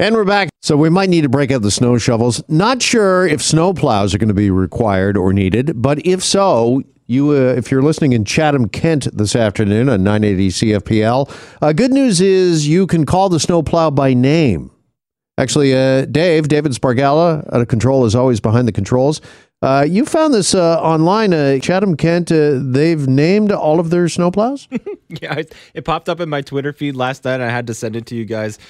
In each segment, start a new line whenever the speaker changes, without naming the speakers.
And we're back. So we might need to break out the snow shovels. Not sure if snow plows are going to be required or needed, but if so, you uh, if you're listening in Chatham, Kent this afternoon on 980 CFPL, uh, good news is you can call the snow plow by name. Actually, uh, Dave, David Spargala, out of control, is always behind the controls. Uh, you found this uh, online, uh, Chatham, Kent. They've named all of their snowplows.
yeah, it popped up in my Twitter feed last night. I had to send it to you guys.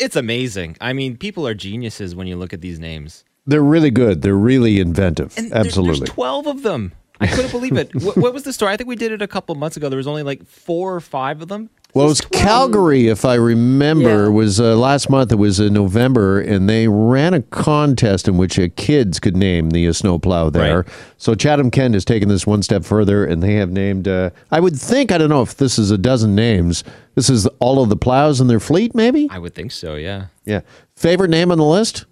It's amazing. I mean, people are geniuses when you look at these names.
They're really good. They're really inventive.
And
Absolutely.
there's twelve of them. I couldn't believe it. what, what was the story? I think we did it a couple months ago. There was only like four or five of them.
Well, it was Calgary, if I remember.
Yeah.
Was uh, last month. It was in November, and they ran a contest in which uh, kids could name the uh, snowplow there.
Right.
So Chatham Kent has taken this one step further, and they have named. Uh, I would think I don't know if this is a dozen names. This is all of the plows in their fleet, maybe.
I would think so. Yeah.
Yeah. Favorite name on the list?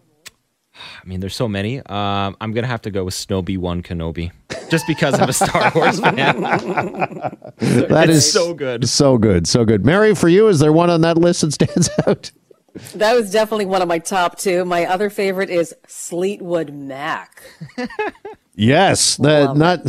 I mean, there's so many. Um, I'm gonna have to go with Snowby One Kenobi, just because I'm a Star Wars fan.
That
It's
is
so good.
So good. So good. Mary, for you, is there one on that list that stands out?
That was definitely one of my top two. My other favorite is Sleetwood Mac.
Yes, that not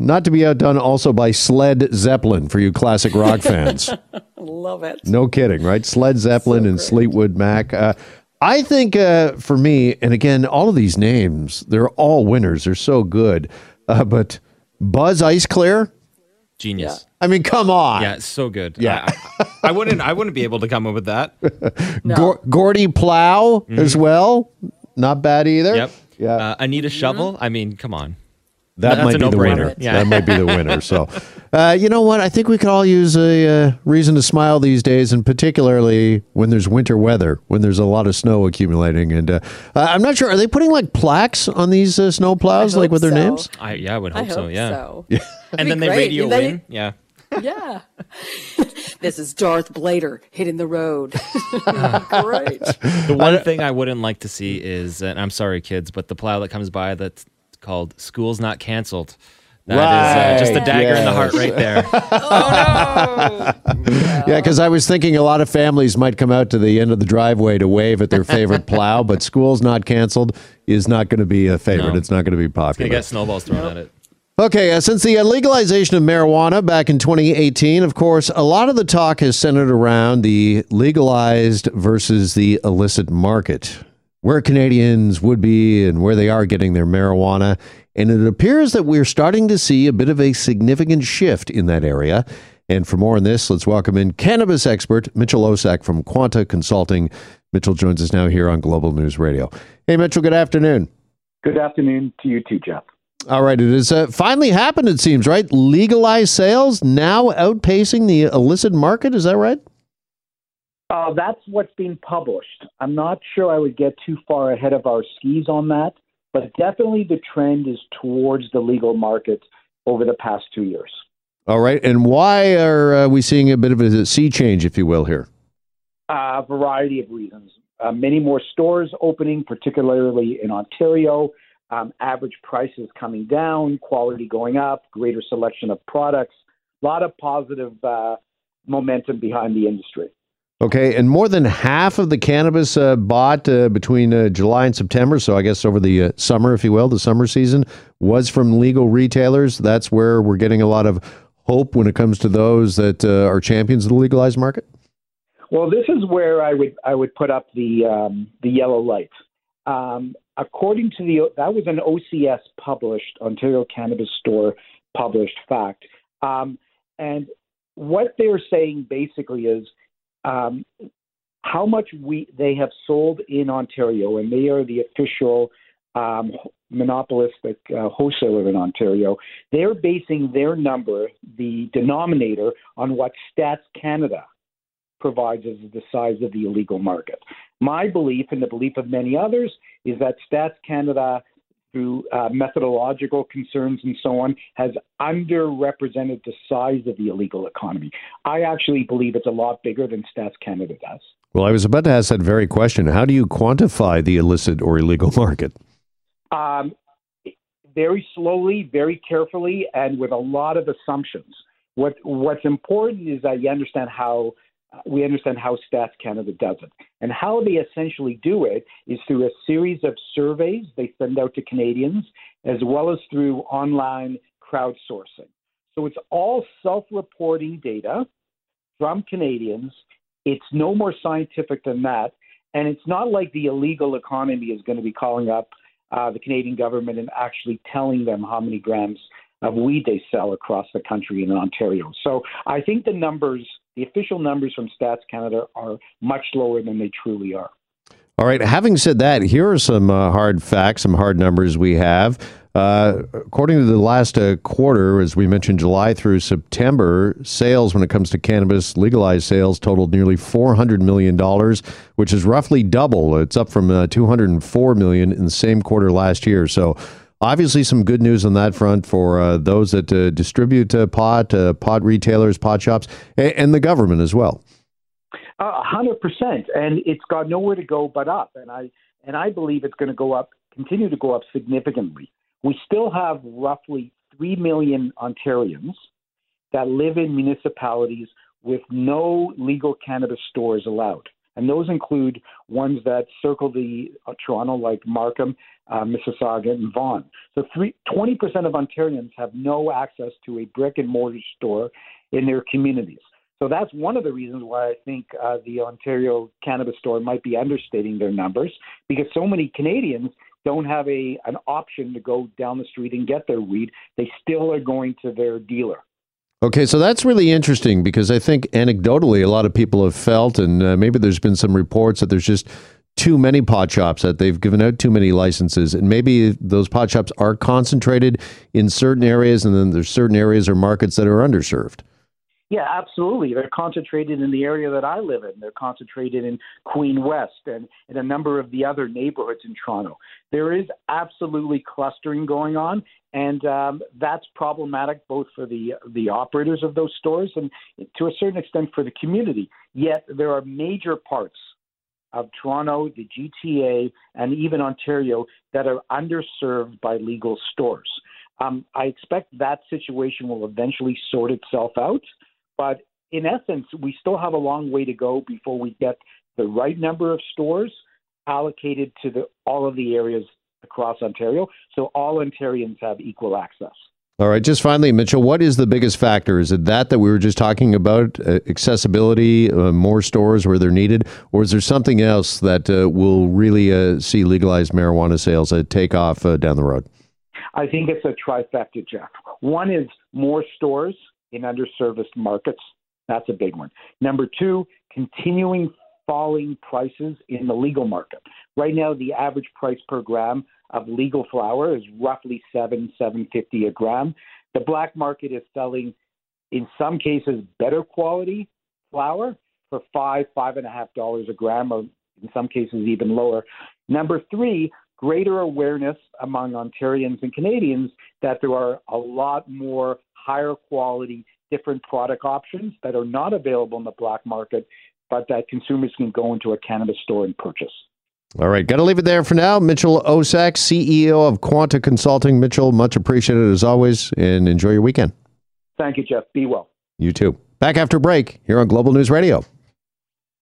not to be outdone also by Sled Zeppelin for you classic rock fans.
Love it.
no kidding, right? Sled Zeppelin and Sleetwood Mac. Uh, I think uh, for me, and again, all of these names, they're all winners. They're so good. Uh, but Buzz Ice Clear,
Genius.
I mean, come on.
Yeah, it's so good.
Yeah.
I, I, I wouldn't. I wouldn't be able to come up with that.
No.
Gor- Gordy Plow as well. Not bad either.
Mm-hmm. Yep.
Yeah.
Uh, Anita Shovel. I mean, come on.
That
That's
might be the
no-brainer.
winner.
Yeah.
That might be the winner. So, uh, you know what? I think we could all use a uh, reason to smile these days, and particularly when there's winter weather, when there's a lot of snow accumulating. And uh, uh, I'm not sure, are they putting like plaques on these uh, snow plows, like with their
so.
names?
I yeah, I would
I
hope,
hope
so. Yeah.
so.
And then they
great.
radio
They-
in. Yeah.
Yeah. this is Darth Blader hitting the road. Great.
The one thing I wouldn't like to see is, and I'm sorry, kids, but the plow that comes by that's called "School's Not Canceled." That is uh, just a
Right,
dagger in the heart right there. oh, no.
Yeah, because I was thinking a lot of families might come out to the end of the driveway to wave at their favorite plow, but school's not canceled is not going to be a favorite.
No.
It's not going to be
Gonna
popular.
get snowballs thrown at it.
Okay, uh, since the uh, legalization of marijuana back in 2018, of course, a lot of the talk has centered around the legalized versus the illicit market, where Canadians would be and where they are getting their marijuana. And it appears that we're starting to see a bit of a significant shift in that area. And for more on this, let's welcome in cannabis expert Mitchell Osak from Quanta Consulting. Mitchell joins us now here on Global News Radio. Hey, Mitchell, good afternoon.
Good afternoon to you too, Jeff.
All right, it has uh, finally happened, it seems, right? Legalized sales now outpacing the illicit market. Is that right?
Uh, that's what's being published. I'm not sure I would get too far ahead of our skis on that, but definitely the trend is towards the legal market over the past two years.
All right. And why are uh, we seeing a bit of a sea change, if you will, here?
A variety of reasons. Uh, many more stores opening, particularly in Ontario. Um, average prices coming down, quality going up, greater selection of products. A lot of positive uh, momentum behind the industry.
Okay. And more than half of the cannabis uh, bought uh, between uh, July and September, so I guess over the uh, summer, if you will, the summer season, was from legal retailers. That's where we're getting a lot of hope when it comes to those that uh, are champions of the legalized market.
Well, this is where I would I would put up the um, the yellow light. Um, according to the that was an OCS published Ontario Cannabis Store published fact, um, and what they're saying basically is um, how much we they have sold in Ontario, and they are the official um, monopolistic uh, wholesaler in Ontario. They're basing their number, the denominator, on what Stats Canada provides as the size of the illegal market. My belief, and the belief of many others, is that Stats Canada, through uh, methodological concerns and so on, has underrepresented the size of the illegal economy. I actually believe it's a lot bigger than Stats Canada does.
Well, I was about to ask that very question. How do you quantify the illicit or illegal market?
Um, very slowly, very carefully, and with a lot of assumptions. What What's important is that you understand how we understand how Stats Canada does it. And how they essentially do it is through a series of surveys they send out to Canadians, as well as through online crowdsourcing. So it's all self reporting data from Canadians. It's no more scientific than that. And it's not like the illegal economy is going to be calling up uh, the Canadian government and actually telling them how many grams of weed they sell across the country in Ontario. So I think the numbers, the official numbers from Stats Canada, are much lower than they truly are.
All right. Having said that, here are some uh, hard facts, some hard numbers we have. Uh, according to the last uh, quarter, as we mentioned, July through September, sales when it comes to cannabis, legalized sales totaled nearly $400 million, which is roughly double. It's up from uh, 204 million in the same quarter last year. So, obviously, some good news on that front for uh, those that uh, distribute uh, pot, pot retailers, pot shops, and, and the government as well.
A hundred percent, and it's got nowhere to go but up. And I and I believe it's going to go up, continue to go up significantly we still have roughly 3 million Ontarians that live in municipalities with no legal cannabis stores allowed. And those include ones that circle the uh, Toronto, like Markham, uh, Mississauga, and Vaughan. So three, 20% of Ontarians have no access to a brick and mortar store in their communities. So that's one of the reasons why I think uh, the Ontario Cannabis Store might be understating their numbers because so many Canadians don't have a an option to go down the street and get their weed. They still are going to their dealer.
Okay, so that's really interesting because I think anecdotally, a lot of people have felt, and uh, maybe there's been some reports that there's just too many pot shops that they've given out too many licenses. And maybe those pot shops are concentrated in certain areas and then there's certain areas or markets that are underserved
yeah, absolutely. They're concentrated in the area that I live in. They're concentrated in Queen West and in a number of the other neighborhoods in Toronto. There is absolutely clustering going on, and um, that's problematic both for the the operators of those stores and to a certain extent for the community. Yet there are major parts of Toronto, the GTA, and even Ontario that are underserved by legal stores. Um, I expect that situation will eventually sort itself out. But in essence, we still have a long way to go before we get the right number of stores allocated to the, all of the areas across Ontario, so all Ontarians have equal access.
All right, just finally, Mitchell, what is the biggest factor? Is it that that we were just talking about, uh, accessibility, uh, more stores where they're needed, or is there something else that uh, will really uh, see legalized marijuana sales uh, take off uh, down the road?
I think it's a trifecta, Jeff. One is more stores in underserviced markets. That's a big one. Number two, continuing falling prices in the legal market. Right now, the average price per gram of legal flower is roughly seven, seven fifty a gram. The black market is selling, in some cases, better quality flower for five, five and a half dollars a gram, or in some cases even lower. Number three, greater awareness among Ontarians and Canadians that there are a lot more higher quality, different product options that are not available in the black market, but that consumers can go into a cannabis store and purchase.
All right, got to leave it there for now. Mitchell Osak, CEO of Quanta Consulting. Mitchell, much appreciated as always, and enjoy your weekend.
Thank you, Jeff. Be well.
You too. Back after break here on Global News Radio.